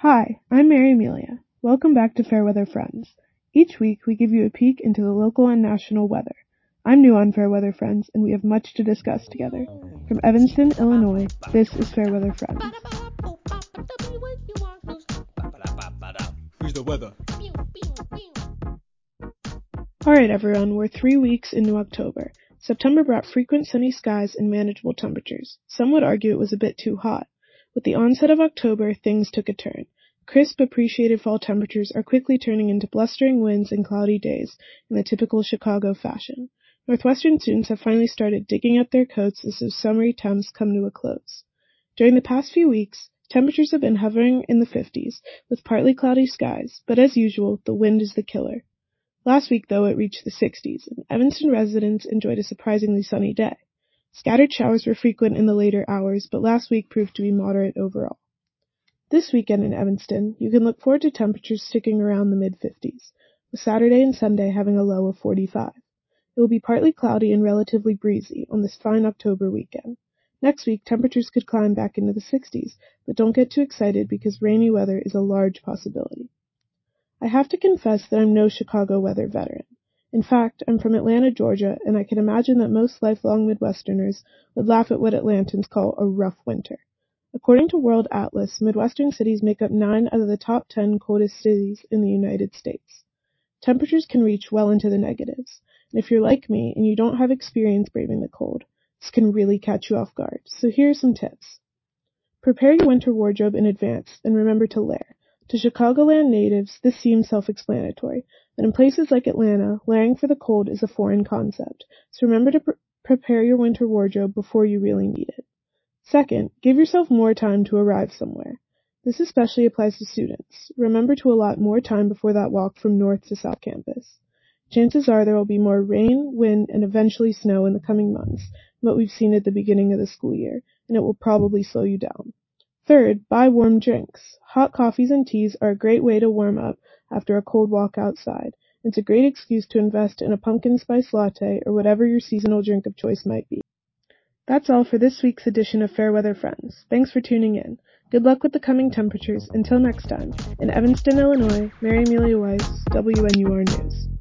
Hi, I'm Mary Amelia. Welcome back to Fairweather Friends. Each week we give you a peek into the local and national weather. I'm new on Fairweather Friends and we have much to discuss together. From Evanston, Illinois, this is Fairweather Friends. Here's the weather. Alright everyone, we're three weeks into October. September brought frequent sunny skies and manageable temperatures. Some would argue it was a bit too hot. With the onset of October, things took a turn. Crisp, appreciated fall temperatures are quickly turning into blustering winds and cloudy days in the typical Chicago fashion. Northwestern students have finally started digging up their coats as those summery temps come to a close. During the past few weeks, temperatures have been hovering in the 50s, with partly cloudy skies, but as usual, the wind is the killer. Last week, though, it reached the 60s, and Evanston residents enjoyed a surprisingly sunny day. Scattered showers were frequent in the later hours, but last week proved to be moderate overall. This weekend in Evanston, you can look forward to temperatures sticking around the mid-50s, with Saturday and Sunday having a low of 45. It will be partly cloudy and relatively breezy on this fine October weekend. Next week, temperatures could climb back into the 60s, but don't get too excited because rainy weather is a large possibility. I have to confess that I'm no Chicago weather veteran. In fact, I'm from Atlanta, Georgia, and I can imagine that most lifelong Midwesterners would laugh at what Atlantans call a rough winter. According to World Atlas, Midwestern cities make up 9 out of the top 10 coldest cities in the United States. Temperatures can reach well into the negatives, and if you're like me and you don't have experience braving the cold, this can really catch you off guard. So here are some tips. Prepare your winter wardrobe in advance and remember to layer. To Chicagoland natives, this seems self-explanatory, but in places like Atlanta, layering for the cold is a foreign concept, so remember to pr- prepare your winter wardrobe before you really need it. Second, give yourself more time to arrive somewhere. This especially applies to students. Remember to allot more time before that walk from North to South Campus. Chances are there will be more rain, wind, and eventually snow in the coming months than what we've seen at the beginning of the school year, and it will probably slow you down. Third, buy warm drinks. Hot coffees and teas are a great way to warm up after a cold walk outside. It's a great excuse to invest in a pumpkin spice latte or whatever your seasonal drink of choice might be. That's all for this week's edition of Fairweather Friends. Thanks for tuning in. Good luck with the coming temperatures. Until next time, in Evanston, Illinois, Mary Amelia Weiss, WNUR News.